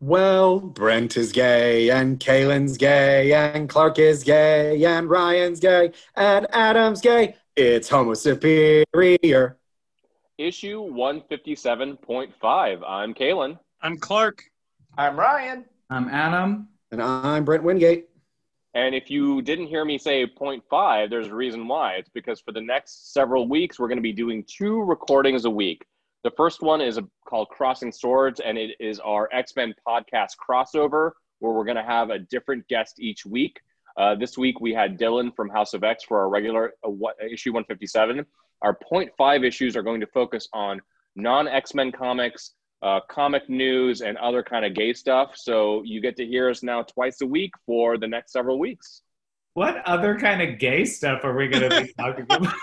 Well, Brent is gay, and Kaylin's gay, and Clark is gay, and Ryan's gay, and Adam's gay. It's Homo Superior. Issue 157.5. I'm Kaylin. I'm Clark. I'm Ryan. I'm Adam. And I'm Brent Wingate. And if you didn't hear me say 0.5, there's a reason why. It's because for the next several weeks, we're going to be doing two recordings a week. The first one is called Crossing Swords, and it is our X Men podcast crossover where we're going to have a different guest each week. Uh, this week we had Dylan from House of X for our regular uh, what, issue 157. Our 0.5 issues are going to focus on non X Men comics, uh, comic news, and other kind of gay stuff. So you get to hear us now twice a week for the next several weeks. What other kind of gay stuff are we going to be talking about?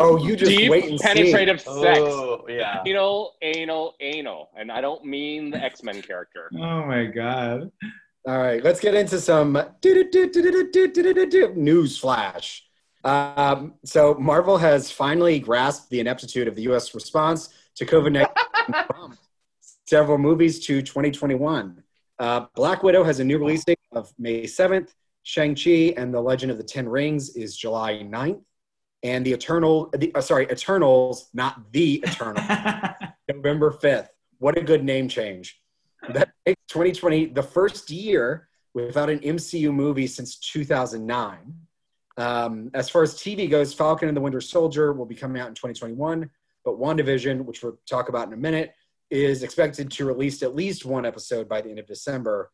oh, you just Deep, wait and penetrative see. sex. Oh, yeah. Anal, anal, anal. And I don't mean the X Men character. oh my god. All right, let's get into some news flash. Um, so Marvel has finally grasped the ineptitude of the U.S. response to COVID-19. several movies to 2021. Uh, Black Widow has a new release date of May 7th. Shang-Chi and the Legend of the Ten Rings is July 9th. And the Eternal, the, uh, sorry, Eternals, not the Eternal, November 5th. What a good name change. That makes 2020 the first year without an MCU movie since 2009. Um, as far as TV goes, Falcon and the Winter Soldier will be coming out in 2021, but WandaVision, which we'll talk about in a minute, is expected to release at least one episode by the end of December.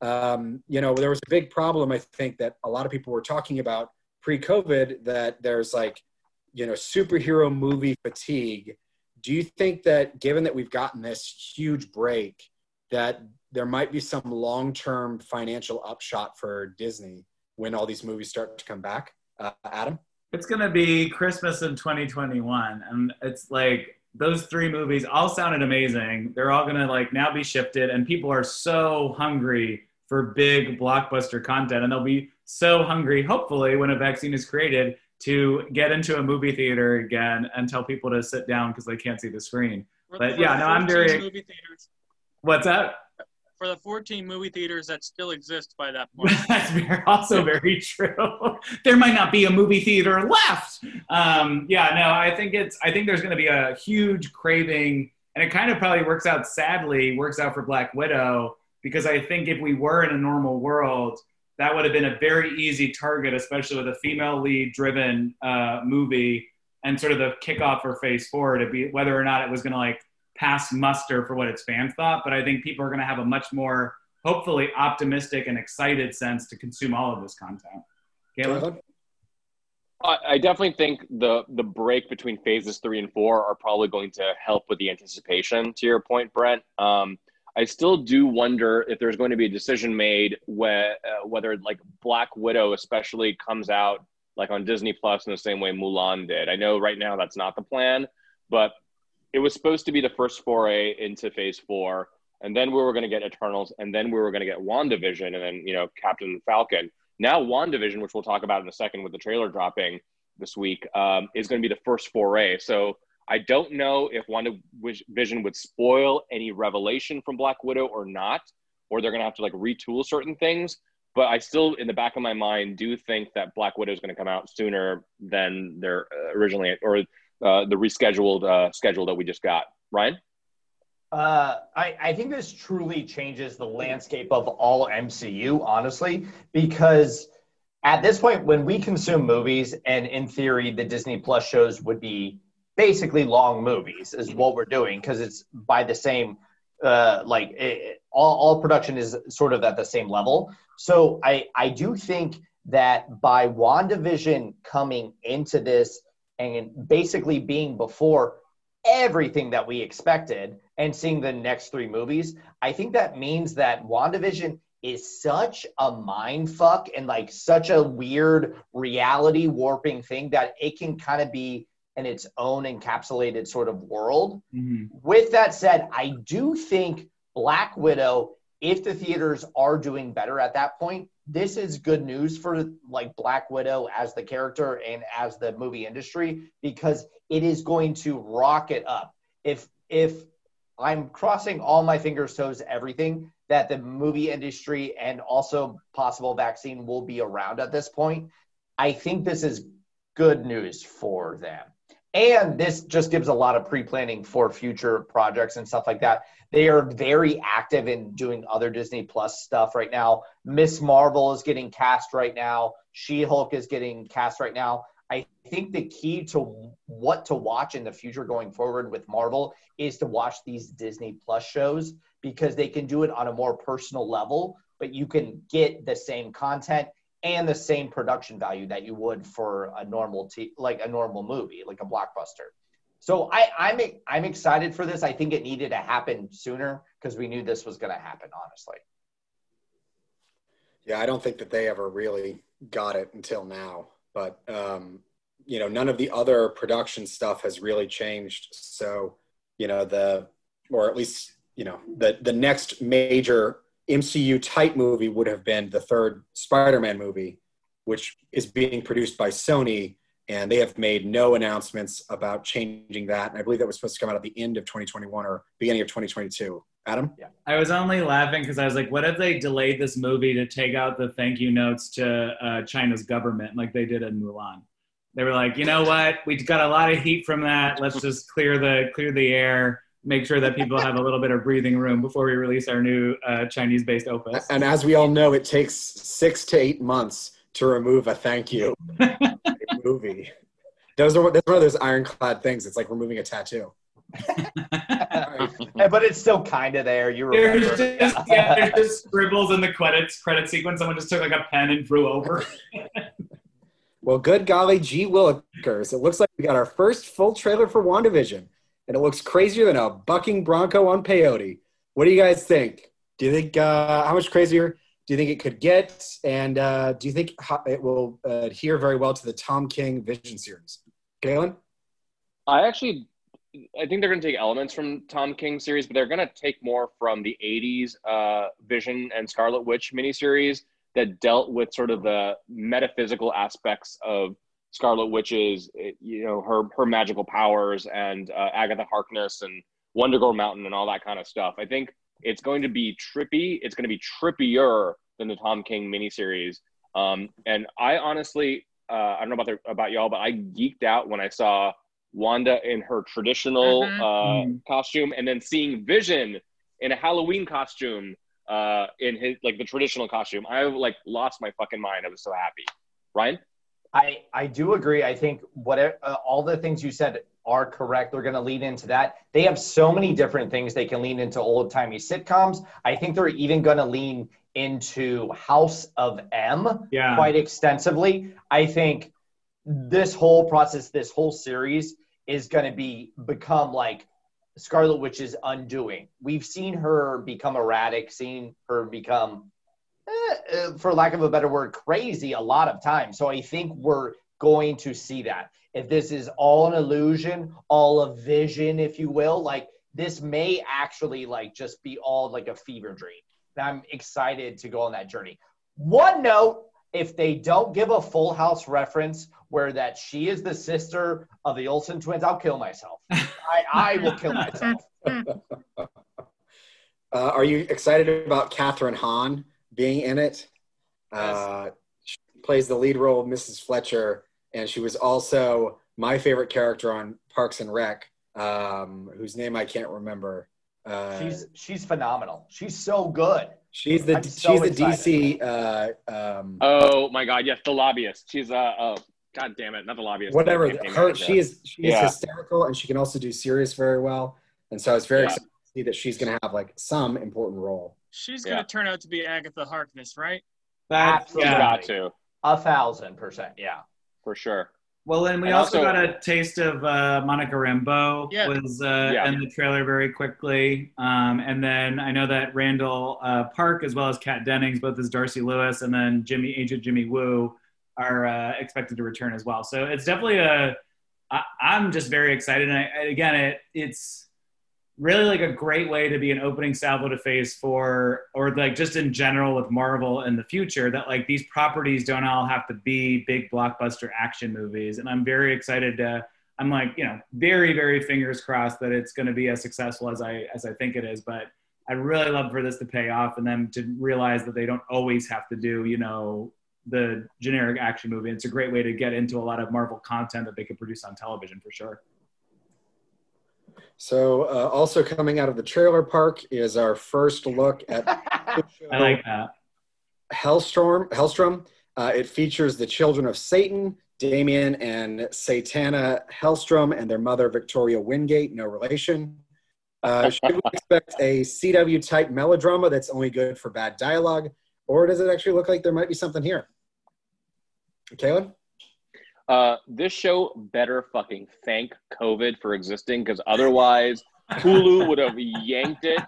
Um, you know, there was a big problem, I think, that a lot of people were talking about pre COVID that there's like, you know, superhero movie fatigue. Do you think that given that we've gotten this huge break, that there might be some long term financial upshot for Disney when all these movies start to come back? Uh, Adam? It's going to be Christmas in 2021. And it's like those three movies all sounded amazing. They're all going to like now be shifted, and people are so hungry for big blockbuster content. And they'll be so hungry, hopefully, when a vaccine is created to get into a movie theater again and tell people to sit down because they can't see the screen. For- But for yeah, the no, I'm 14 very- Movie theaters, What's that? for the 14 movie theaters that still exist by that point. That's very, also very true. there might not be a movie theater left. Um, yeah, no, I think it's. I think there's going to be a huge craving, and it kind of probably works out. Sadly, works out for Black Widow because I think if we were in a normal world, that would have been a very easy target, especially with a female lead-driven uh, movie and sort of the kickoff for Phase Four to be whether or not it was going to like pass muster for what its fans thought. But I think people are going to have a much more hopefully optimistic and excited sense to consume all of this content. Kaylin? I, I definitely think the the break between phases three and four are probably going to help with the anticipation. To your point, Brent, um, I still do wonder if there's going to be a decision made where, uh, whether like Black Widow, especially, comes out like on Disney Plus in the same way Mulan did. I know right now that's not the plan, but it was supposed to be the first foray into Phase Four, and then we were going to get Eternals, and then we were going to get WandaVision, and then you know Captain Falcon. Now WandaVision, which we'll talk about in a second with the trailer dropping this week, um, is going to be the first foray. So I don't know if WandaVision would spoil any revelation from Black Widow or not, or they're going to have to like retool certain things. But I still, in the back of my mind, do think that Black Widow is going to come out sooner than they're uh, originally, or uh, the rescheduled uh, schedule that we just got. Ryan? Uh, I, I think this truly changes the landscape of all MCU, honestly, because at this point, when we consume movies, and in theory, the Disney Plus shows would be basically long movies, is what we're doing, because it's by the same, uh, like, it, all, all production is sort of at the same level. So I, I do think that by WandaVision coming into this and basically being before everything that we expected and seeing the next three movies, I think that means that WandaVision is such a mind fuck and like such a weird reality warping thing that it can kind of be in its own encapsulated sort of world. Mm-hmm. With that said, I do think Black Widow, if the theaters are doing better at that point, this is good news for like Black Widow as the character and as the movie industry because it is going to rocket up. If if I'm crossing all my fingers, toes, everything that the movie industry and also possible vaccine will be around at this point. I think this is good news for them. And this just gives a lot of pre planning for future projects and stuff like that. They are very active in doing other Disney Plus stuff right now. Miss Marvel is getting cast right now. She Hulk is getting cast right now. I think the key to what to watch in the future going forward with Marvel is to watch these Disney Plus shows because they can do it on a more personal level, but you can get the same content and the same production value that you would for a normal t- like a normal movie, like a blockbuster. So I, I'm I'm excited for this. I think it needed to happen sooner because we knew this was going to happen. Honestly. Yeah, I don't think that they ever really got it until now but um, you know none of the other production stuff has really changed so you know the or at least you know the the next major mcu type movie would have been the third spider-man movie which is being produced by sony and they have made no announcements about changing that and i believe that was supposed to come out at the end of 2021 or beginning of 2022 Adam? Yeah. I was only laughing because I was like, what if they delayed this movie to take out the thank you notes to uh, China's government like they did in Mulan? They were like, you know what? We got a lot of heat from that. Let's just clear the clear the air, make sure that people have a little bit of breathing room before we release our new uh, Chinese-based opus. And as we all know, it takes six to eight months to remove a thank you movie. Those are that's one of those ironclad things. It's like removing a tattoo. but it's still kind of there. You remember? There's just, yeah, there's just scribbles in the credits credit sequence. Someone just took like a pen and drew over. well, good golly, G willikers! It looks like we got our first full trailer for WandaVision, and it looks crazier than a bucking bronco on peyote. What do you guys think? Do you think uh, how much crazier do you think it could get? And uh, do you think it will adhere very well to the Tom King Vision series? Kaylin? I actually I think they're going to take elements from Tom King series, but they're going to take more from the '80s uh, Vision and Scarlet Witch miniseries that dealt with sort of the metaphysical aspects of Scarlet Witch's, you know, her her magical powers and uh, Agatha Harkness and Wundagore Mountain and all that kind of stuff. I think it's going to be trippy. It's going to be trippier than the Tom King miniseries. Um, and I honestly, uh, I don't know about the, about y'all, but I geeked out when I saw Wanda in her traditional mm-hmm. uh, mm-hmm. costume, and then seeing Vision in a Halloween costume uh, in his like the traditional costume. I like lost my fucking mind. I was so happy. Ryan, I I do agree. I think whatever uh, all the things you said are correct. They're going to lean into that. They have so many different things they can lean into old timey sitcoms. I think they're even going to lean into House of M yeah. quite extensively. I think this whole process, this whole series is going to be become like Scarlet Witch's undoing. We've seen her become erratic, seen her become, eh, eh, for lack of a better word, crazy a lot of times. So I think we're going to see that. If this is all an illusion, all a vision, if you will, like this may actually like just be all like a fever dream. I'm excited to go on that journey. One note if they don't give a full house reference where that she is the sister of the Olsen twins, I'll kill myself. I, I will kill myself. Uh, are you excited about Kathryn Hahn being in it? Uh, she plays the lead role of Mrs. Fletcher, and she was also my favorite character on Parks and Rec, um, whose name I can't remember. Uh, she's she's phenomenal. She's so good. She's the so she's the DC. Uh, um, oh my God! Yes, the lobbyist. She's uh oh God damn it, not the lobbyist. Whatever. Her she is she is yeah. hysterical and she can also do serious very well. And so I was very yeah. excited to see that she's going to have like some important role. She's going to yeah. turn out to be Agatha Harkness, right? That's yeah. got to a thousand percent. Yeah, for sure. Well, and we and also, also, got a taste of uh, Monica Rambeau yeah. was uh, yeah. in the trailer very quickly, um, and then I know that Randall uh, Park as well as Kat Dennings, both as Darcy Lewis, and then Jimmy Agent Jimmy Woo are uh, expected to return as well. So it's definitely a. I, I'm just very excited, and I, again, it it's really like a great way to be an opening salvo to phase four or like just in general with marvel in the future that like these properties don't all have to be big blockbuster action movies and i'm very excited to I'm like, you know, very, very fingers crossed that it's going to be as successful as I as I think it is. But I'd really love for this to pay off and them to realize that they don't always have to do, you know, the generic action movie. It's a great way to get into a lot of Marvel content that they could produce on television for sure. So, uh, also coming out of the trailer park is our first look at I like that. Hellstorm. Hellstrom. Uh, it features the children of Satan, Damien and Satana Hellstrom, and their mother Victoria Wingate. No relation. Uh, should we expect a CW type melodrama that's only good for bad dialogue, or does it actually look like there might be something here? Kaylin? Uh, this show better fucking thank COVID for existing because otherwise Hulu would have yanked it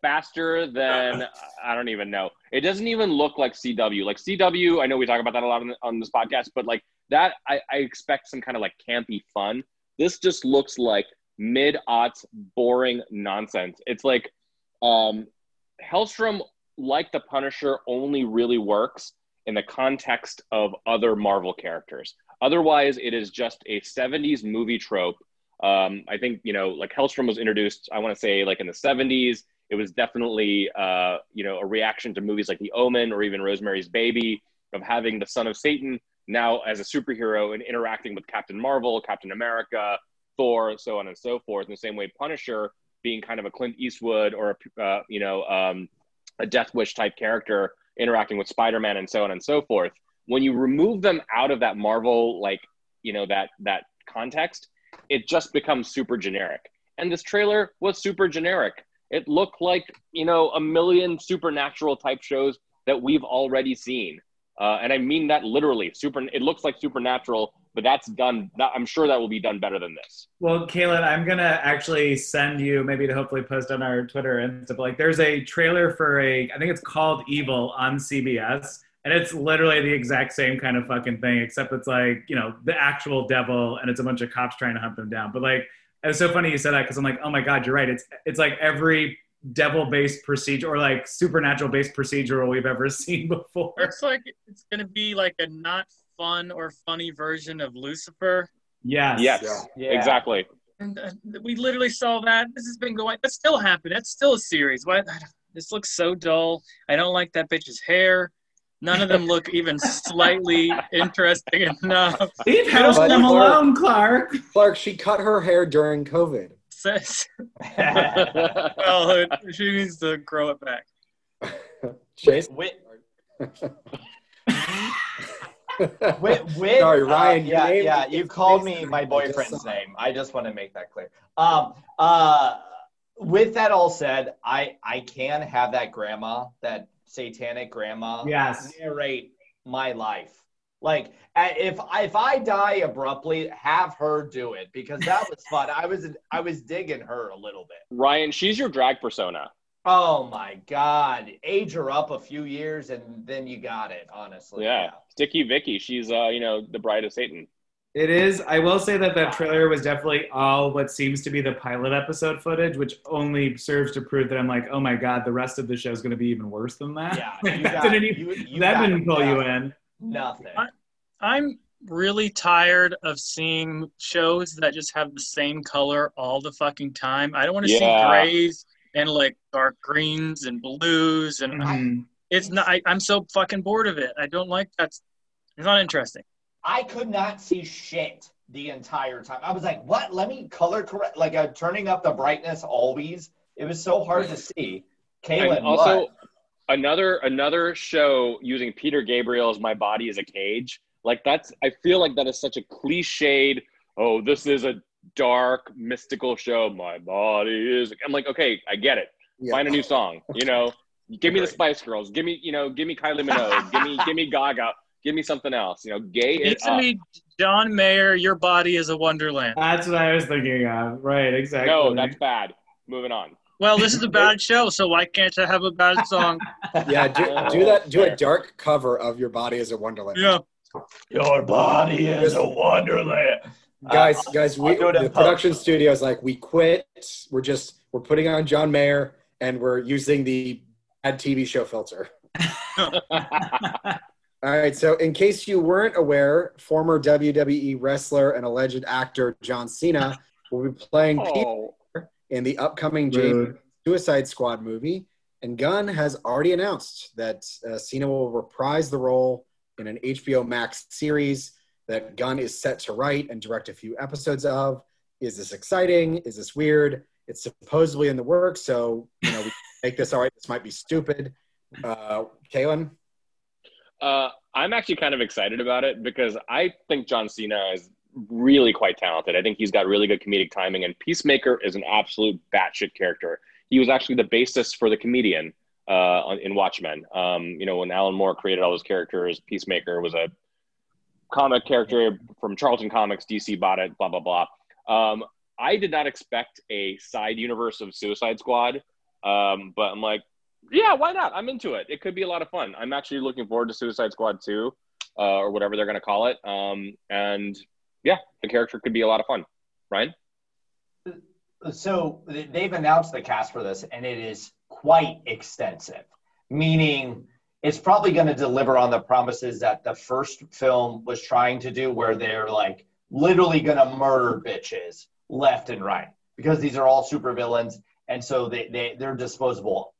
faster than I don't even know. It doesn't even look like CW. Like CW, I know we talk about that a lot on, on this podcast, but like that, I, I expect some kind of like campy fun. This just looks like mid aughts boring nonsense. It's like um, Hellstrom, like the Punisher, only really works in the context of other Marvel characters. Otherwise, it is just a 70s movie trope. Um, I think, you know, like Hellstrom was introduced, I want to say, like in the 70s. It was definitely, uh, you know, a reaction to movies like The Omen or even Rosemary's Baby of having the son of Satan now as a superhero and interacting with Captain Marvel, Captain America, Thor, so on and so forth. In the same way, Punisher being kind of a Clint Eastwood or a uh, you know um, a Death Wish type character interacting with Spider Man and so on and so forth. When you remove them out of that Marvel like you know that that context, it just becomes super generic. And this trailer was super generic. It looked like you know a million supernatural type shows that we've already seen. Uh, and I mean that literally. Super. It looks like supernatural, but that's done. I'm sure that will be done better than this. Well, Kaylin, I'm gonna actually send you maybe to hopefully post on our Twitter and stuff. Like, there's a trailer for a. I think it's called Evil on CBS, and it's literally the exact same kind of fucking thing, except it's like you know the actual devil, and it's a bunch of cops trying to hunt them down. But like, it's so funny you said that because I'm like, oh my god, you're right. It's it's like every devil based procedure or like supernatural based procedural we've ever seen before. Looks like it's gonna be like a not fun or funny version of Lucifer. Yes. Yes. Yeah. Exactly. And uh, we literally saw that. This has been going. That still happened. That's still a series. Why? This looks so dull. I don't like that bitch's hair. None of them look even slightly interesting enough. Leave house them alone, Clark. Clark, she cut her hair during COVID. Says, well, she needs to grow it back. Chase? Wit, Wit, Wit, Sorry, uh, Ryan, you yeah, yeah, you called me my boyfriend's name. I just want to make that clear. Um, uh, with that all said, I I can have that grandma, that satanic grandma, Yes. narrate my life. Like if I, if I die abruptly, have her do it because that was fun. I was I was digging her a little bit. Ryan, she's your drag persona. Oh my God! Age her up a few years and then you got it. Honestly, Yeah. Sticky Vicky. She's uh, you know, the bride of Satan. It is. I will say that that trailer was definitely all what seems to be the pilot episode footage, which only serves to prove that I'm like, oh my god, the rest of the show is going to be even worse than that. Yeah, you that got- didn't even, you- you that didn't pull you in. Nothing. I'm really tired of seeing shows that just have the same color all the fucking time. I don't want to see grays and like dark greens and blues and Mhm. it's not. I, I'm so fucking bored of it. I don't like that. It's not interesting. I could not see shit the entire time. I was like, "What? Let me color correct." Like I'm turning up the brightness always. It was so hard to see. Kaylin, also what? Another another show using Peter Gabriel's "My Body Is a Cage." Like that's I feel like that is such a cliched. Oh, this is a dark mystical show. My body is. I'm like, okay, I get it. Yeah. Find a new song. You know, give me the Spice Girls. Give me you know, give me Kylie Minogue. give me give me Gaga. Give me something else. You know, gay It me up. John Mayer. Your body is a wonderland. That's what I was thinking of. Right, exactly. No, that's bad. Moving on. Well, this is a bad show, so why can't I have a bad song? Yeah, do, do that. Do a dark cover of Your Body is a Wonderland. Yeah. Your body is a wonderland. Guys, Uh, guys, we, do it the post. production studio is like, we quit. We're just, we're putting on John Mayer and we're using the bad TV show filter. All right. So, in case you weren't aware, former WWE wrestler and alleged actor John Cena will be playing Peter Oh, in the upcoming James Rude. Suicide Squad movie. And Gunn has already announced that uh, Cena will reprise the role in an HBO Max series that Gunn is set to write and direct a few episodes of. Is this exciting? Is this weird? It's supposedly in the works, so you know we make this all right. This might be stupid. Uh, Kaylin, Uh, I'm actually kind of excited about it because I think John Cena is really quite talented. I think he's got really good comedic timing, and Peacemaker is an absolute batshit character. He was actually the basis for the comedian uh, in Watchmen. Um, you know, when Alan Moore created all those characters, Peacemaker was a comic character from Charlton Comics. DC bought it. Blah blah blah. Um, I did not expect a side universe of Suicide Squad, um, but I'm like, yeah, why not? I'm into it. It could be a lot of fun. I'm actually looking forward to Suicide Squad 2 uh, or whatever they're going to call it. Um, and yeah, the character could be a lot of fun. Ryan? So they've announced the cast for this, and it is quite extensive, meaning it's probably going to deliver on the promises that the first film was trying to do, where they're like literally going to murder bitches left and right because these are all super villains, and so they, they they're disposable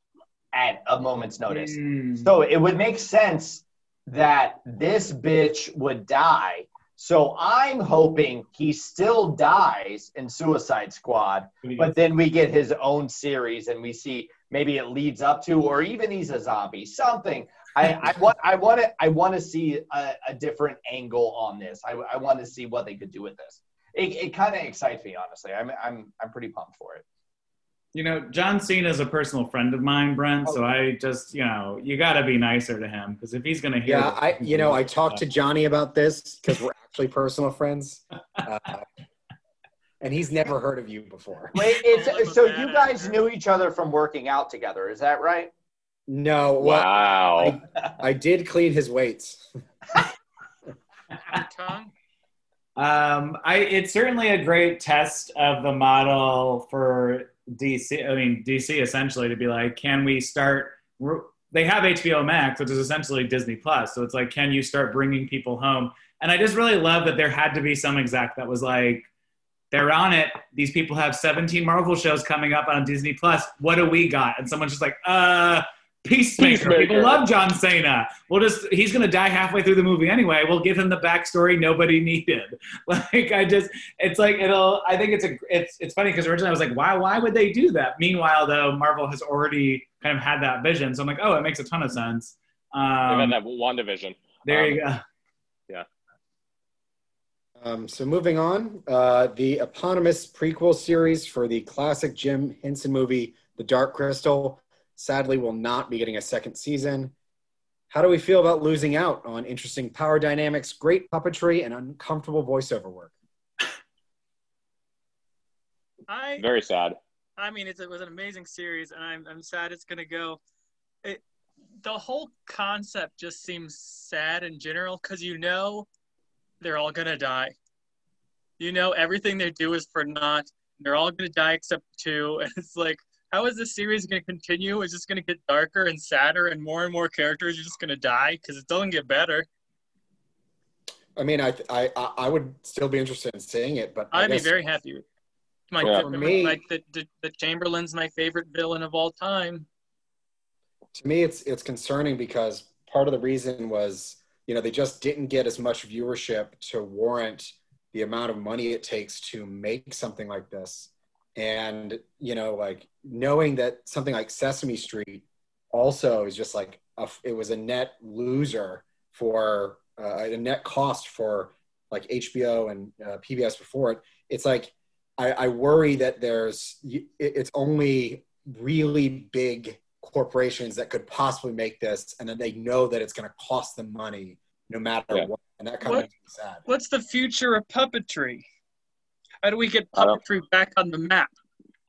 at a moment's notice. Mm. So it would make sense that this bitch would die. So I'm hoping he still dies in Suicide Squad, but then we get his own series and we see maybe it leads up to, or even he's a zombie, something. I, I want, I want to, I want to see a, a different angle on this. I, I want to see what they could do with this. It, it kind of excites me, honestly. I'm, I'm, I'm pretty pumped for it. You know, John Cena is a personal friend of mine, Brent. So oh. I just, you know, you got to be nicer to him because if he's gonna hear, yeah, this, I you know I talked to Johnny about this because we're actually personal friends, uh, and he's never heard of you before. Wait, it's, so you guys knew each other from working out together, is that right? No, well, Wow. I did clean his weights. Tongue? Um, I it's certainly a great test of the model for DC. I mean, DC essentially to be like, can we start? They have HBO Max, which is essentially Disney Plus. So it's like, can you start bringing people home? And I just really love that there had to be some exec that was like, they're on it. These people have 17 Marvel shows coming up on Disney Plus. What do we got? And someone's just like, uh, Peacemaker. Peacemaker. People love John Cena. We'll just he's gonna die halfway through the movie anyway. We'll give him the backstory nobody needed. Like I just it's like it'll I think it's a it's it's funny because originally I was like, why why would they do that? Meanwhile though, Marvel has already kind of had that vision. So I'm like, oh, it makes a ton of sense. They've Um, had that WandaVision. there um, you go. Um, so moving on, uh, the eponymous prequel series for the classic Jim Henson movie, The Dark Crystal, sadly will not be getting a second season. How do we feel about losing out on interesting power dynamics, great puppetry, and uncomfortable voiceover work? I Very sad. I mean, it's, it was an amazing series, and I'm, I'm sad it's going to go. It, the whole concept just seems sad in general because you know they're all going to die. You know everything they do is for naught. They're all going to die except two. And it's like, how is this series going to continue? Is this going to get darker and sadder and more and more characters are just going to die because it doesn't get better? I mean, I, I, I- I would still be interested in seeing it, but I I'd be very happy with. My, Yeah. For me- like the, the, the Chamberlain's my favorite villain of all time. to me it's it's concerning because part of the reason was you know they just didn't get as much viewership to warrant the amount of money it takes to make something like this. And you know like knowing that something like sesame street also is just like a, it was a net loser for uh, a net cost for like hbo and uh, pbs before it it's like I, I worry that there's it- it's only really big corporations that could possibly make this, and then they know that it's going to cost them money no matter Yeah. what, and that kind What? of makes me sad. What's the future of puppetry? How do we get puppetry back on the map?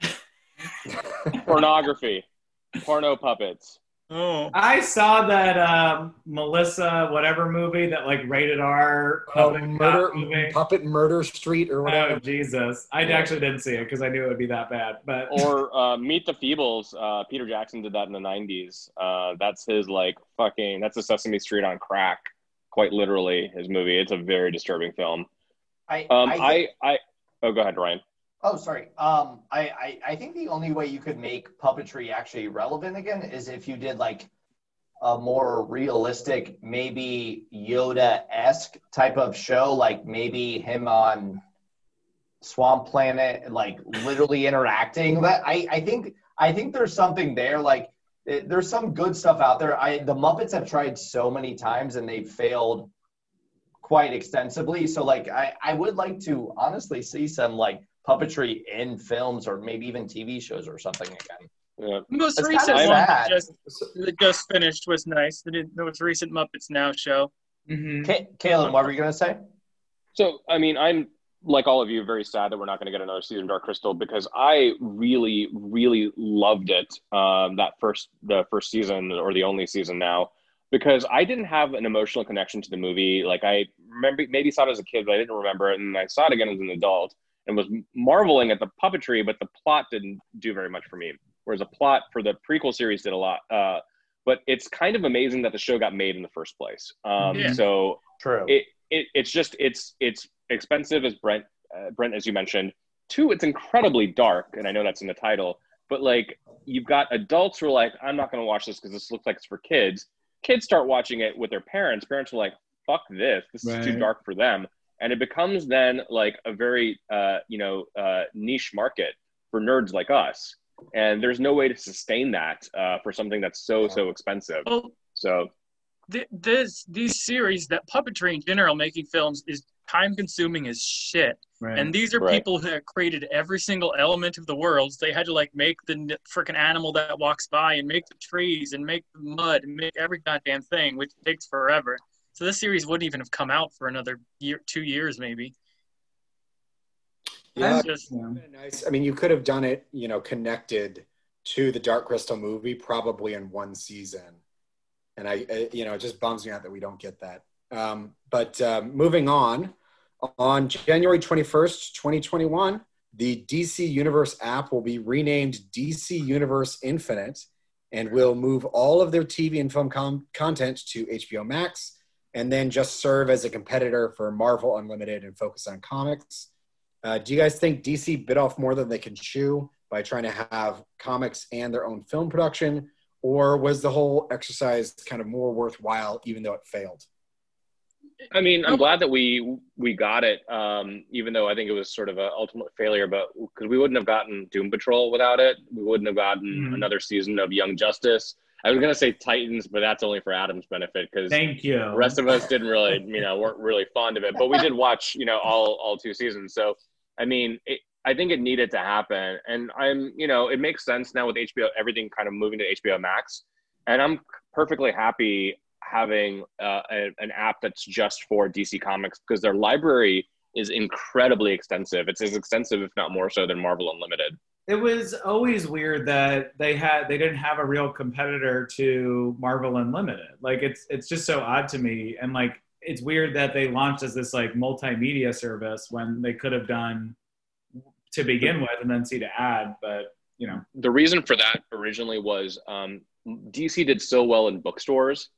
Pornography. Porno puppets. Oh, I saw that um, Melissa whatever movie that like rated R Oh, puppet murder, movie. puppet murder street or Oh whatever. Jesus! I Yeah. actually didn't see it because I knew it would be that bad. But Or uh, Meet the Feebles. Uh, Peter Jackson did that in the 90s. Uh, that's his, like, fucking, that's a Sesame Street on crack. quite literally his movie. It's a very disturbing film. I, Um, I, I, I, oh, go ahead, Ryan. Oh sorry. Um, I, I I think the only way you could make puppetry actually relevant again is if you did like a more realistic, maybe Yoda esque type of show, like maybe him on Swamp Planet, like literally interacting. That I I think I think there's something there. Like eh, there's some good stuff out there. I the Muppets have tried so many times and they've failed quite extensively. So like I, I would like to honestly see some like puppetry in films or maybe even TV shows or something again. Yeah. The most It's recent kinda one that just, that just finished was nice. The, the most recent Muppets Now show. Mhm. Ka- what were you gonna say? So, I mean, I'm like all of you, very sad that we're not going to get another season of Dark Crystal because I really, really loved it. Um, that first, the first season or the only season now, because I didn't have an emotional connection to the movie. Like I remember, maybe saw it as a kid, but I didn't remember it, and I saw it again as an adult and was marveling at the puppetry, but the plot didn't do very much for me. Whereas the plot for the prequel series did a lot. Uh, but it's kind of amazing that the show got made in the first place. Um, Yeah. So True. it, it it's just it's it's expensive as Brent uh, Brent as you mentioned. Two, it's incredibly dark, and I know that's in the title. But like you've got adults who are like, I'm not going to watch this because this looks like it's for kids. Kids start watching it with their parents. Parents are like, fuck this. This is too dark for them. And it becomes then like a very uh, you know uh, niche market for nerds like us. And there's no way to sustain that uh, for something that's so so expensive. Well, So th- this these series, that puppetry in general, making films is time consuming as shit. Right. And these are Right. people who have created every single element of the world. So they had to like make the freaking animal that walks by and make the trees and make the mud and make every goddamn thing, which takes forever. So this series wouldn't even have come out for another year, two years maybe. Yeah, just nice. I mean, you could have done it, you know, connected to the Dark Crystal movie, probably in one season. And I, I you know, it just bums me out that we don't get that. Um, but um, moving on, on January 21st, 2021, the DC Universe app will be renamed DC Universe Infinite and will move all of their TV and film com- content to HBO Max and then just serve as a competitor for Marvel Unlimited and focus on comics. Uh, do you guys think DC bit off more than they can chew by trying to have comics and their own film production? Or was the whole exercise kind of more worthwhile, even though it failed? I mean, I'm glad that we we got it, um, even though I think it was sort of an ultimate failure. But because we wouldn't have gotten Doom Patrol without it, we wouldn't have gotten Mhm. another season of Young Justice. I was gonna say Titans, but that's only for Adam's benefit because Thank you. rest of us didn't really, you know, weren't really fond of it. But we did watch, you know, all all two seasons. So I mean, it, I think it needed to happen, and I'm, you know, it makes sense now with HBO, everything kind of moving to HBO Max, and I'm perfectly happy having uh, a, an app that's just for DC Comics because their library is incredibly extensive. It's as extensive, if not more so, than Marvel Unlimited. It was always weird that they had they didn't have a real competitor to Marvel Unlimited. Like it's it's just so odd to me, and like it's weird that they launched as this like multimedia service when they could have done to begin with and then see to add. But you know, the reason for that originally was um, DC did so well in bookstores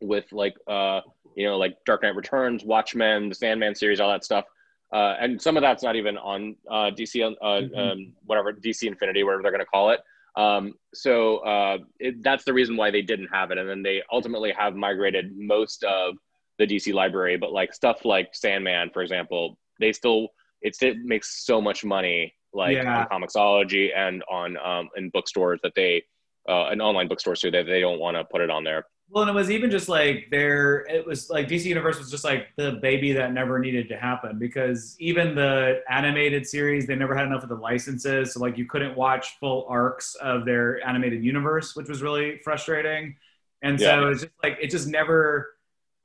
with like uh, you know like Dark Knight Returns, Watchmen, the Sandman series, all that stuff. Uh, and some of that's not even on uh, DC, uh, Mhm. um, whatever DC Infinity, whatever they're going to call it. Um, so uh, it, that's the reason why they didn't have it, and then they ultimately have migrated most of the DC library. But like stuff like Sandman, for example, they still it's, it makes so much money like Yeah. on Comixology and on um, in bookstores that they uh, and online bookstores too that they don't want to put it on there. Well, and it was even just like there. It was like DC Universe was just like the baby that never needed to happen because even the animated series they never had enough of the licenses, so like you couldn't watch full arcs of their animated universe, which was really frustrating. And so Yeah. it's just like it just never.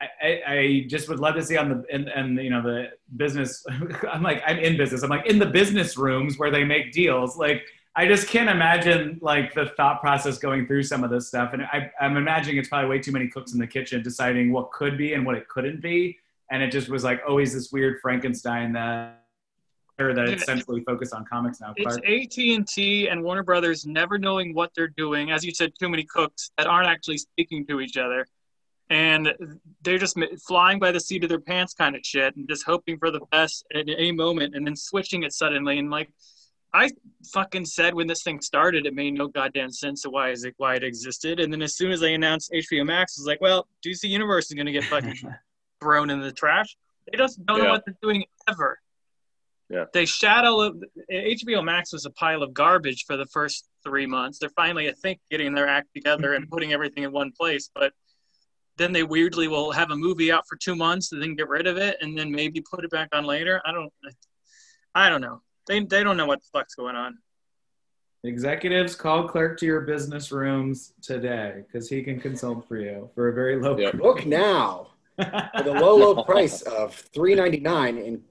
I, I, I just would love to see on the and, and you know the business. I'm like I'm in business. I'm like in the business rooms where they make deals. Like I just can't imagine like the thought process going through some of this stuff. And I, I'm imagining it's probably way too many cooks in the kitchen deciding what could be and what it couldn't be. And it just was like oh, always this weird Frankenstein that that it's centrally focused on comics now. It's AT and T and Warner Brothers never knowing what they're doing. As you said, too many cooks that aren't actually speaking to each other. and they're just flying by the seat of their pants kind of shit and just hoping for the best at any moment and then switching it suddenly and like I fucking said when this thing started, it made no goddamn sense to why is it why it existed. And then as soon as they announced HBO Max, it's like, well, DC Universe is gonna get fucking thrown in the trash. They just don't know what they're doing ever. Yeah. They shadow HBO Max was a pile of garbage for the first three months. They're finally, I think, getting their act together and putting everything in one place. But then they weirdly will have a movie out for two months and then get rid of it and then maybe put it back on later. I don't, I don't know. They they don't know what the fuck's going on. Executives, call Clark to your business rooms today because he can consult for you for a very low Yep. Book now for the low, low price of three ninety nine in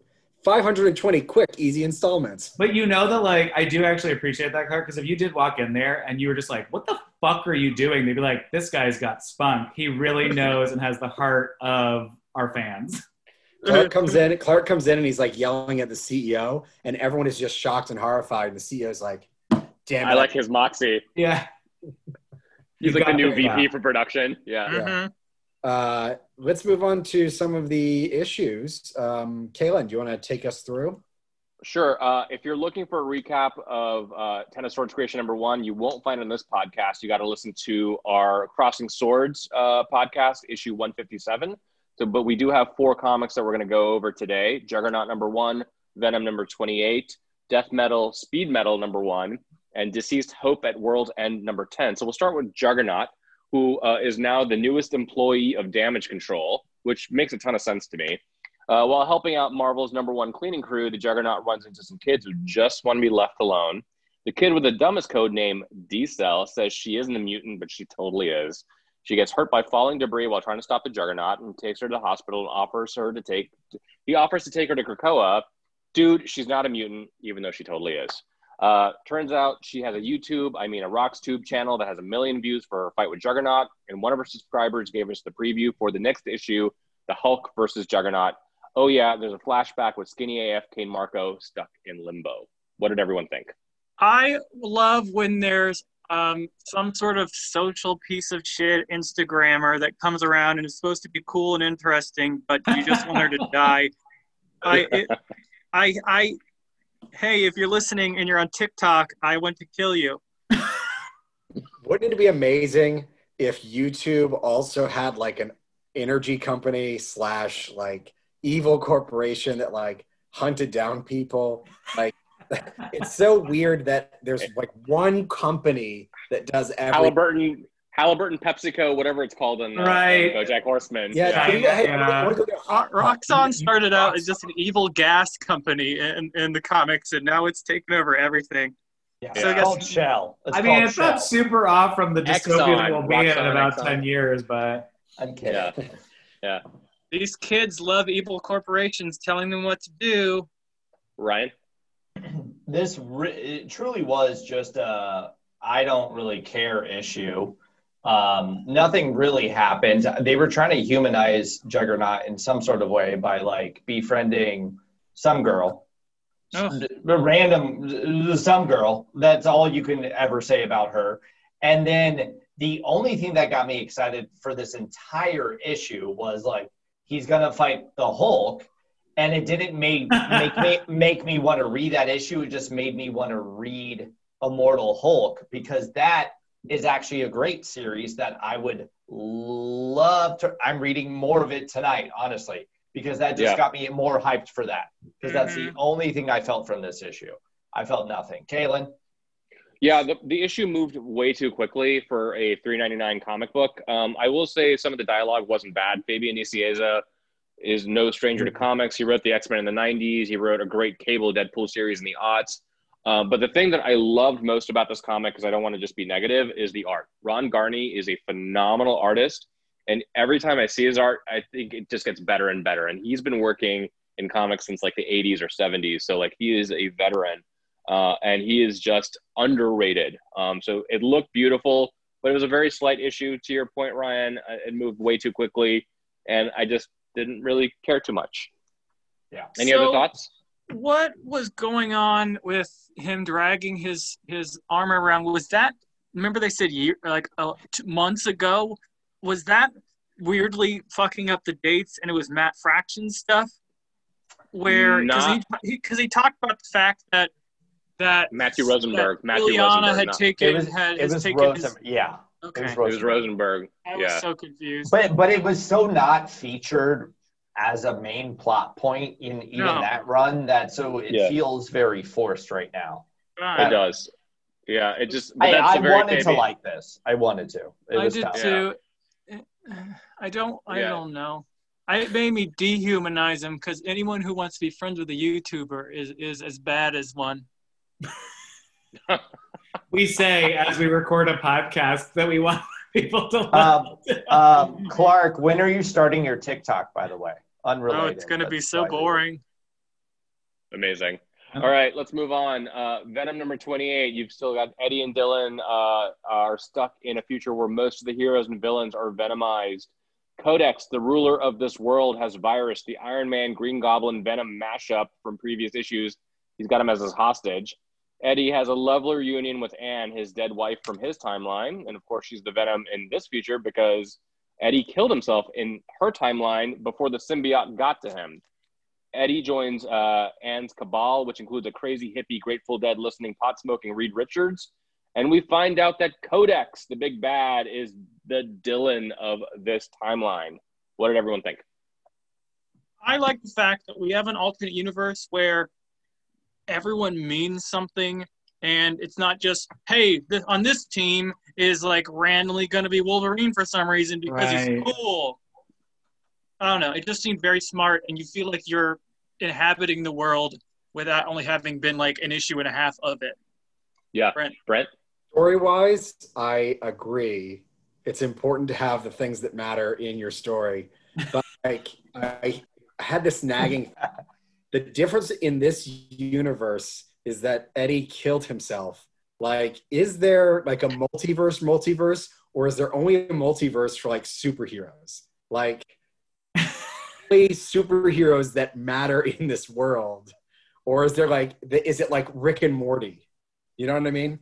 five hundred and twenty quick, easy installments. But you know that, like, I do actually appreciate that, Clark, because if you did walk in there and you were just like, what the fuck are you doing? They'd be like, this guy's got spunk. He really knows and has the heart of our fans. Clark comes in. Clark comes in and he's like yelling at the CEO, and everyone is just shocked and horrified. And the CEO's like, "Damn it!" I like his moxie. Yeah. He's You like the new it. VP for production. Yeah. Yeah. Mhm. Uh, let's move on to some of the issues. Um, Kaylin, do you want to take us through? Sure. Uh, if you're looking for a recap of uh, X of Swords Creation number one, you won't find it on this podcast. You got to listen to our Crossing Swords uh, podcast, issue 157. So, but we do have four comics that we're going to go over today: Juggernaut number one, Venom number 28, Death Metal, Speed Metal number one, and DCeased Hope at World's End number 10. So we'll start with Juggernaut, who uh, is now the newest employee of Damage Control, which makes a ton of sense to me. Uh, while helping out Marvel's number one cleaning crew, the Juggernaut runs into some kids who just want to be left alone. The kid with the dumbest code name, D-Cel, says she isn't a mutant, but she totally is. She gets hurt by falling debris while trying to stop the Juggernaut and takes her to the hospital and offers her to take. He offers to take her to Krakoa. Dude, she's not a mutant, even though she totally is. Uh, turns out she has a YouTube, I mean a Rocks Tube channel that has a million views for her fight with Juggernaut, and one of her subscribers gave us the preview for the next issue, the Hulk versus Juggernaut. Oh yeah, there's a flashback with skinny AF Cain Marko stuck in limbo. What did everyone think? I love when there's um, some sort of social piece of shit Instagrammer that comes around and is supposed to be cool and interesting, but you just want her to die. I, it, I, I, hey, if you're listening and you're on TikTok, I want to kill you. Wouldn't it be amazing if YouTube also had like an energy company slash like evil corporation that like hunted down people? Like, it's so weird that there's like one company that does everything. Halliburton, Halliburton, PepsiCo, whatever it's called in uh, Right. BoJack Horseman. Yeah, Yeah, hey, hey, yeah. wanna go get Ro- hot- Roxxon started out as just an evil gas company in, in the comics, and now it's taken over everything. Yeah, So I guess- called Shell. It's I mean, called it's not super off from the Exxon, dystopian we'll be in in about Exxon. 10 years, but I'm kidding. Yeah. These kids love evil corporations telling them what to do. Ryan? This re- it truly was just a I don't really care issue. Um, nothing really happened. They were trying to humanize Juggernaut in some sort of way by like befriending some girl, Oh. random some girl. That's all you can ever say about her. And then the only thing that got me excited for this entire issue was like he's gonna fight the Hulk, and it didn't make make me make me want to read that issue. It just made me want to read Immortal Hulk because that is actually a great series that I would love to. I'm reading more of it tonight, honestly, because that just Yeah. got me more hyped for that. Because that's the Mhm. only thing I felt from this issue. I felt nothing. Kaylin, Yeah, the, the issue moved way too quickly for a three ninety nine comic book. Um, I will say some of the dialogue wasn't bad. Fabian Nicieza is no stranger to comics. He wrote the X Men in the '90s. He wrote a great Cable Deadpool series in the aughts. Um, but the thing that I loved most about this comic, because I don't want to just be negative, is the art. Ron Garney is a phenomenal artist, and every time I see his art, I think it just gets better and better. And he's been working in comics since like the '80s or '70s, so like he is a veteran uh, and he is just underrated. Um, so it looked beautiful, but it was a very slight issue. To your point, Ryan, Uh, it moved way too quickly, and I just didn't really care too much. Yeah. Any So- other thoughts? What was going on with him dragging his his armor around? Was that remember they said year like uh, t- months ago? Was that weirdly fucking up the dates, and it was Matt Fraction stuff, where because Not- he because he, talked about the fact that that Matthew Rosenberg. that Matthew Rosenberg, had not- taken It was, had it has was taken Rosen, his, yeah. Okay. It was It was Rosenberg. Rosenberg. I was Yeah. so confused. But but it was so not featured as a main plot point in even No. that run that so it Yeah. feels very forced right now. Fine. It does. Yeah, it just. But I, that's I a very wanted to like this. I wanted to. It I was did tough. too. I don't. I Yeah. don't know. I, it made me dehumanize him because anyone who wants to be friends with a YouTuber is is as bad as one. We say as we record a podcast that we want people to love. Um, um, Clark, when are you starting your TikTok? By the way, unrelated. Oh, it's gonna be so why I did it. boring. Amazing. All right, let's move on. Uh, Venom number 28. You've still got Eddie and Dylan uh, are stuck in a future where most of the heroes and villains are venomized. Codex, the ruler of this world, has virus. The Iron Man Green Goblin Venom mashup from previous issues. He's got him as his hostage. Eddie has a lovely reunion with Anne, his dead wife from his timeline. And of course, she's the Venom in this future because Eddie killed himself in her timeline before the symbiote got to him. Eddie joins uh, Anne's cabal, which includes a crazy hippie Grateful Dead listening pot smoking Reed Richards. And we find out that Codex, the big bad, is the Dylan of this timeline. What did everyone think? I like the fact that we have an alternate universe where everyone means something, and it's not just hey, th- on this team is like randomly going to be Wolverine for some reason because Right. he's cool. I don't know. It just seemed very smart, and you feel like you're inhabiting the world without only having been like an issue and a half of it. Yeah, Brent. Brent? Story wise, I agree. It's important to have the things that matter in your story. But like I had this nagging the difference in this universe is that Eddie killed himself. Like, is there like a multiverse multiverse, or is there only a multiverse for like superheroes? Like only superheroes that matter in this world? Or is there like is it like Rick and Morty? You know what I mean?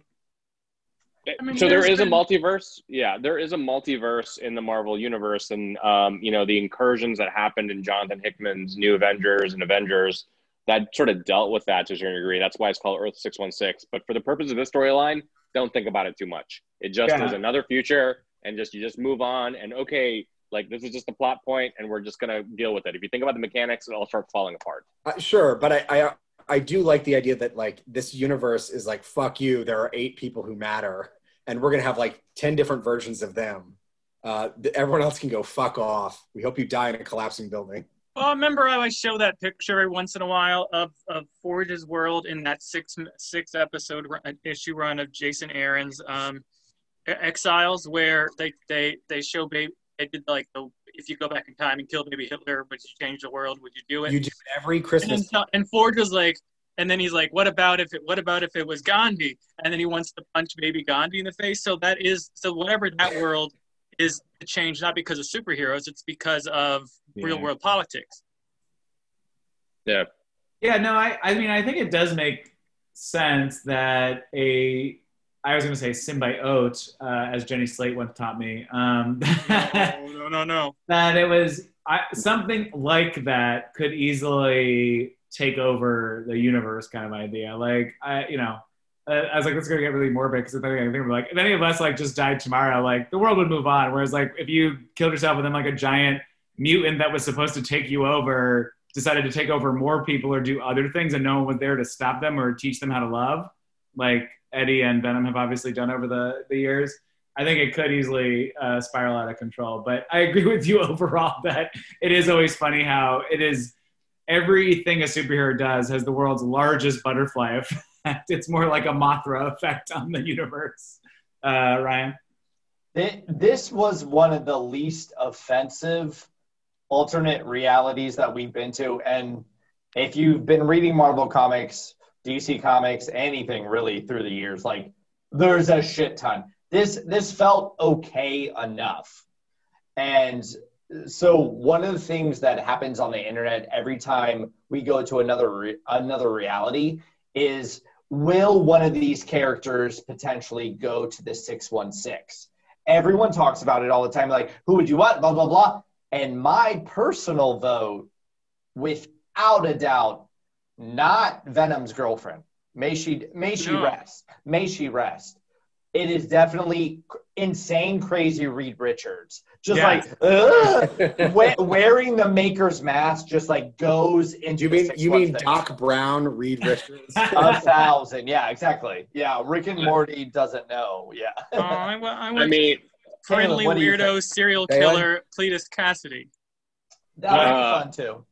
I mean, so there's is a multiverse. Yeah, there is a multiverse in the Marvel universe, and um, you know the incursions that happened in Jonathan Hickman's New Avengers and Avengers that sort of dealt with that to a certain degree. That's why it's called Earth six one six. But for the purpose of this storyline, don't think about it too much. It just Yeah. is another future, and just you just move on. And okay, like this is just a plot point, and we're just gonna deal with it. If you think about the mechanics, it'll start falling apart. Uh, sure, but I, I I do like the idea that like this universe is like fuck you. There are eight people who matter, and we're gonna have like ten different versions of them. Uh, everyone else can go fuck off. We hope you die in a collapsing building. Well, remember how I show that picture every once in a while of, of Forge's World in that six six episode run, issue run of Jason Aaron's um, Exiles, where they they they show baby they did like the if you go back in time and kill baby Hitler, would you change the world? Would you do it? You do it every and, then, Christmas. so- and Forge was like, and then he's like, what about if it what about if it was Gandhi? And then he wants to punch baby Gandhi in the face. So that is so whatever that world is the change, not because of superheroes, it's because of real world politics. Yeah, Yeah, no, I, I mean, I think it does make sense that a, I was going to say symbiote, uh, as Jenny Slate once taught me, um, no, no, no, no. that it was I, something like that could easily take over the universe kind of idea. Like, I, you know, uh, I was like, this is going to get really morbid because I think, I think like, if any of us like just died tomorrow, like the world would move on. Whereas like if you killed yourself and then like a giant mutant that was supposed to take you over decided to take over more people or do other things and no one was there to stop them or teach them how to love, like Eddie and Venom have obviously done over the, the years. I think it could easily uh, spiral out of control. But I agree with you overall that it is always funny how it is everything a superhero does has the world's largest butterfly effect. It's more like a Mothra effect on the universe. Uh, Ryan? This was one of the least offensive alternate realities that we've been to. And if you've been reading Marvel Comics, DC Comics, anything really through the years, like there's a shit ton. This this felt okay enough. And so one of the things that happens on the internet every time we go to another re- another reality is will one of these characters potentially go to the 616 Everyone talks about it all the time. Like, who would you want? Blah blah blah. And my personal vote, without a doubt, not Venom's girlfriend. May she may she No. rest. May she rest. It is definitely insane, crazy Reed Richards. Just Yeah. like ugh, we- wearing the maker's mask, just like goes into. You mean six you mean thing. Doc Brown, Reed Richards? a thousand? Yeah, exactly. Yeah, Rick and Morty doesn't know. Yeah. Oh, I went, I I mean, friendly Caleb, what do you weirdo serial killer Cletus Kasady. That would Uh, be fun too.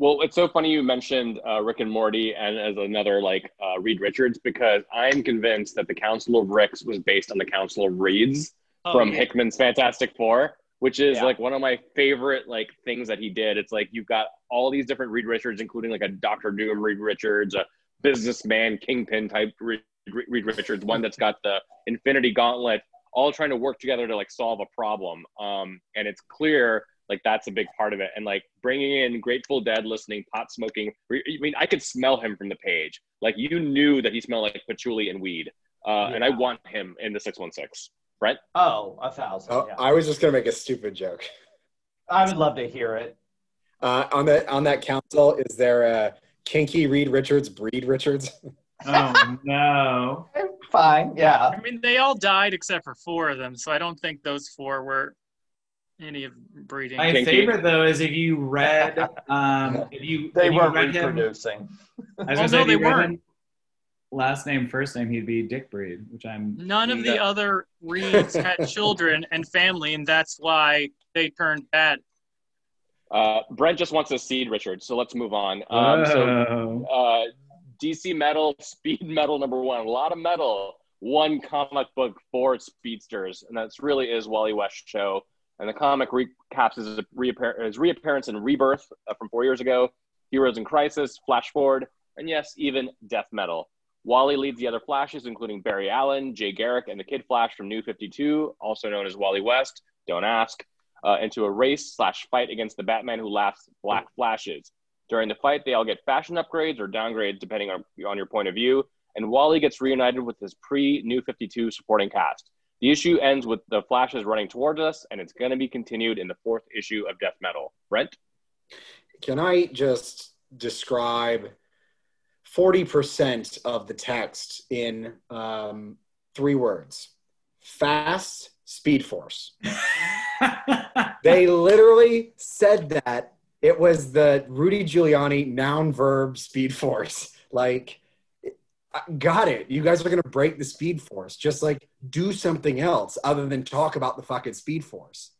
Well, it's so funny you mentioned uh, Rick and Morty and as another like uh, Reed Richards because I'm convinced that the Council of Ricks was based on the Council of Reeds Oh, from yeah. Hickman's Fantastic Four, which is Yeah. like one of my favorite like things that he did. It's like you've got all these different Reed Richards, including like a Doctor Doom Reed Richards, a businessman kingpin type Reed, Reed Richards, one that's got the Infinity Gauntlet, all trying to work together to like solve a problem. Um, and it's clear like that's a big part of it. And like bringing in Grateful Dead, listening, pot smoking. I mean, I could smell him from the page. Like you knew that he smelled like patchouli and weed. Uh, And I want him in the six one six. Brent. Oh, a thousand. Oh, yeah. I was just gonna make a stupid joke. I would love to hear it. Uh, on that on that council, is there a kinky Reed Richards, Breed Richards? oh no. Fine. Yeah. I mean, they all died except for four of them, so I don't think those four were any of breeding. My Kinky. favorite though is if you read, um, if you They if you were read him, reproducing. I was gonna say no, they weren't. him last name, first name, he'd be Dick Breed, which I'm. None of the No. other Reeds had children and family, and that's why they turned bad. Uh, Brent just wants a seed, Richard. So let's move on. Um, so uh, DC Metal, Speed Metal number one, a lot of metal. One comic book for speedsters, and that's really is Wally West show. And the comic recaps his, his reappearance and rebirth uh, from four years ago, Heroes in Crisis, Flash Forward, and yes, even Death Metal. Wally leads the other Flashes, including Barry Allen, Jay Garrick, and the Kid Flash from New 52, also known as Wally West. Don't ask. Uh, into a race slash fight against the Batman who laughs Black Flashes. During the fight, they all get fashion upgrades or downgrades depending on, on your point of view. And Wally gets reunited with his pre New 52 supporting cast. The issue ends with the Flashes running towards us, and it's going to be continued in the fourth issue of Death Metal. Brent? Can I just describe 40% of the text in um, three words? Fast Speed Force. They literally said that it was the Rudy Giuliani noun verb Speed Force. Like, I- got it. You guys are going to break the Speed Force. Just like do something else other than talk about the fucking Speed Force.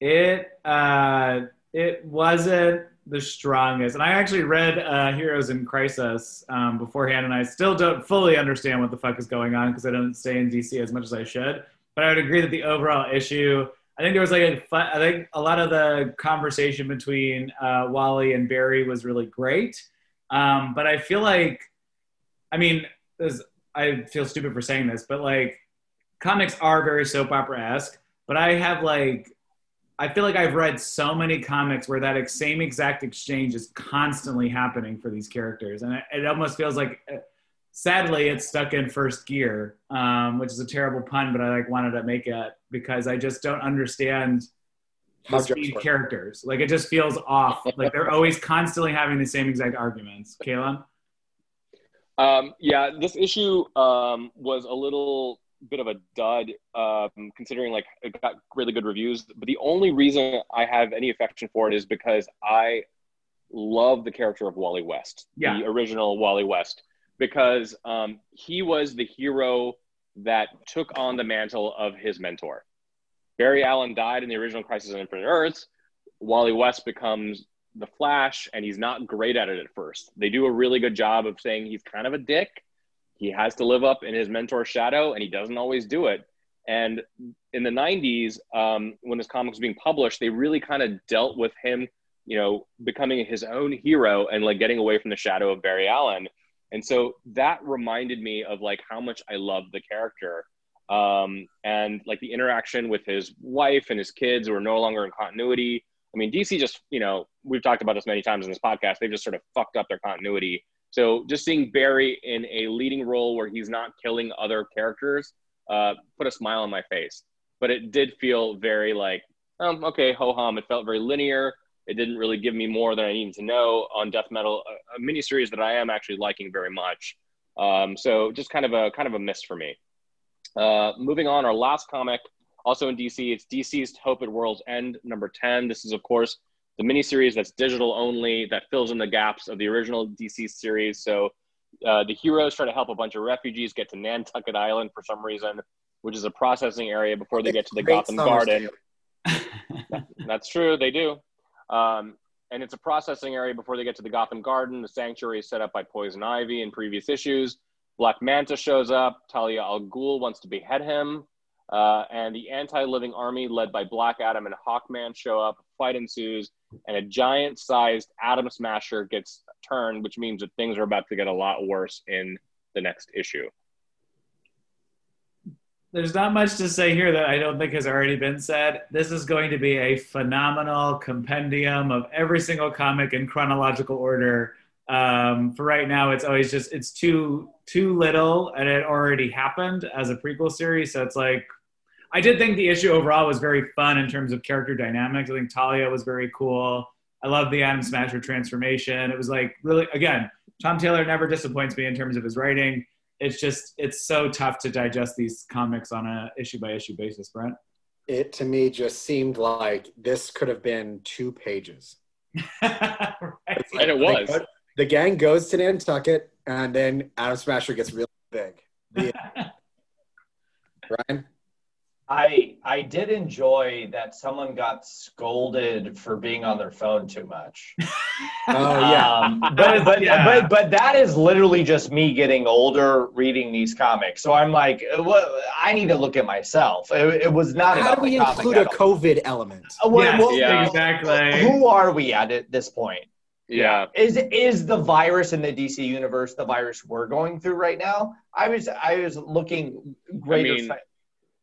It uh, it wasn't the strongest, and I actually read uh, Heroes in Crisis um, beforehand, and I still don't fully understand what the fuck is going on because I don't stay in DC as much as I should. But I would agree that the overall issue, I think there was like a fun, I think a lot of the conversation between uh, Wally and Barry was really great, um, but I feel like, I mean, there's, I feel stupid for saying this, but like comics are very soap opera esque, but I have like I feel like I've read so many comics where that ex- same exact exchange is constantly happening for these characters, and it, it almost feels like, uh, sadly, it's stuck in first gear, um, which is a terrible pun, but I like wanted to make it because I just don't understand the How speed characters. Like it just feels off. like they're always constantly having the same exact arguments. Kaylin, Um, yeah, this issue um, was a little bit of a dud, um, considering like it got really good reviews. But the only reason I have any affection for it is because I love the character of Wally West, Yeah. the original Wally West, because um, he was the hero that took on the mantle of his mentor. Barry Allen died in the original Crisis on Infinite Earths. Wally West becomes the Flash, and he's not great at it at first. They do a really good job of saying he's kind of a dick. He has to live up in his mentor's shadow, and he doesn't always do it. And in the 90s, um, when this comic was being published, they really kind of dealt with him, you know, becoming his own hero and like getting away from the shadow of Barry Allen. And so that reminded me of like how much I love the character um, and like the interaction with his wife and his kids who are no longer in continuity. I mean, DC just, you know, we've talked about this many times in this podcast. They've just sort of fucked up their continuity. So just seeing Barry in a leading role where he's not killing other characters uh, put a smile on my face. But it did feel very like, um, okay, ho hum. It felt very linear. It didn't really give me more than I needed to know on Death Metal, a, a miniseries that I am actually liking very much. Um, so just kind of a kind of a miss for me. Uh, moving on, our last comic, also in DC, it's DCeased Hope at World's End, number 10. This is, of course, the miniseries that's digital only that fills in the gaps of the original DC series. So uh, the heroes try to help a bunch of refugees get to Nantucket Island for some reason, which is a processing area before they get to the Gotham Garden. That's true, they do. Um, and it's a processing area before they get to the Gotham Garden. The sanctuary is set up by Poison Ivy in previous issues. Black Manta shows up. Talia al Ghul wants to behead him. Uh, and the anti living army, led by Black Adam and Hawkman, show up. Fight ensues, and a giant sized Atom Smasher gets turned, which means that things are about to get a lot worse in the next issue. There's not much to say here that I don't think has already been said. This is going to be a phenomenal compendium of every single comic in chronological order. Um, for right now, it's always just it's too too little, and it already happened as a prequel series. So it's like I did think the issue overall was very fun in terms of character dynamics. I think Talia was very cool. I love the Atom Smasher transformation. It was like really again, Tom Taylor never disappoints me in terms of his writing it's just it's so tough to digest these comics on a issue by issue basis brent It to me just seemed like this could have been two pages. right. And it was. Go- the gang goes to Nantucket, and then Atom Smasher gets really big. The- Ryan? I I did enjoy that someone got scolded for being on their phone too much. Oh yeah. Um, but but, Yeah. but but that is literally just me getting older reading these comics. So I'm like, well, I need to look at myself. It, it was not How about do we the include a all. COVID element? Uh, well, Yes, well, yeah, exactly. Who are we at at this point? Yeah. Is is the virus in the DC universe the virus we're going through right now? I was I was looking greater. mean,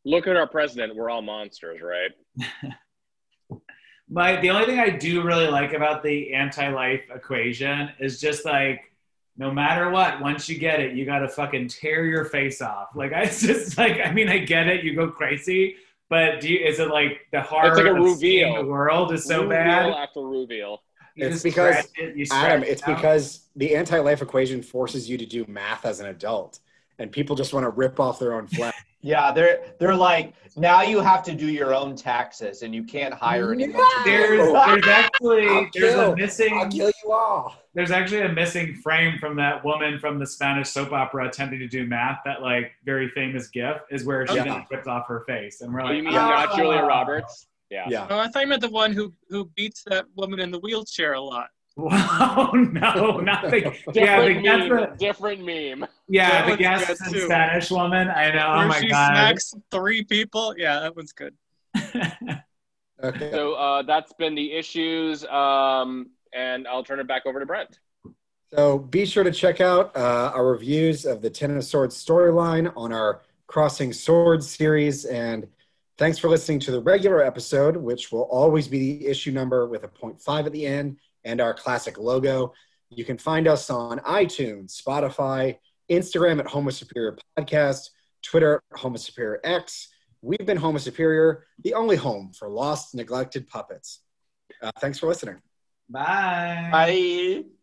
Look at our president. We're all monsters, right? My the only thing I do really like about the anti-life equation is just like no matter what, once you get it, you gotta fucking tear your face off. Like I just like I mean I get it, you go crazy, but do you, is it like the horror like a of reveal. the world is so reveal bad? after reveal. You It's because- it, Adam, it's it because the anti-life equation forces you to do math as an adult, and people just want to rip off their own flesh. Yeah, they're they're like now you have to do your own taxes and you can't hire anyone. to do it. there's there's actually I'll there's kill. a I'll missing kill you all. there's actually a missing frame from that woman from the Spanish soap opera attempting to do math. That like very famous GIF is where she Yeah. then ripped off her face, and we're Oh, like, you mean Yeah. not Julia "Ah." Roberts? Yeah. Yeah. Oh, I thought you meant the one who who beats that woman in the wheelchair a lot. Wow, no, not the yeah, Different, the, that's meme, the different meme. yeah, That the one's guest good, and too. Spanish woman. I know. Where oh my she god. smacks three people. Yeah, that one's good. Okay. So uh, that's been the issues, um, and I'll turn it back over to Brent. So be sure to check out uh, our reviews of the Ten of Swords storyline on our Crossing Swords series. And thanks for listening to the regular episode, which will always be the issue number with a 0.5 at the end and our classic logo. You can find us on iTunes, Spotify, Instagram at Homo Superior Podcast, Twitter at Homo Superior X. We've been Homo Superior, the only home for lost, neglected puppets. Uh, thanks for listening. Bye. Bye.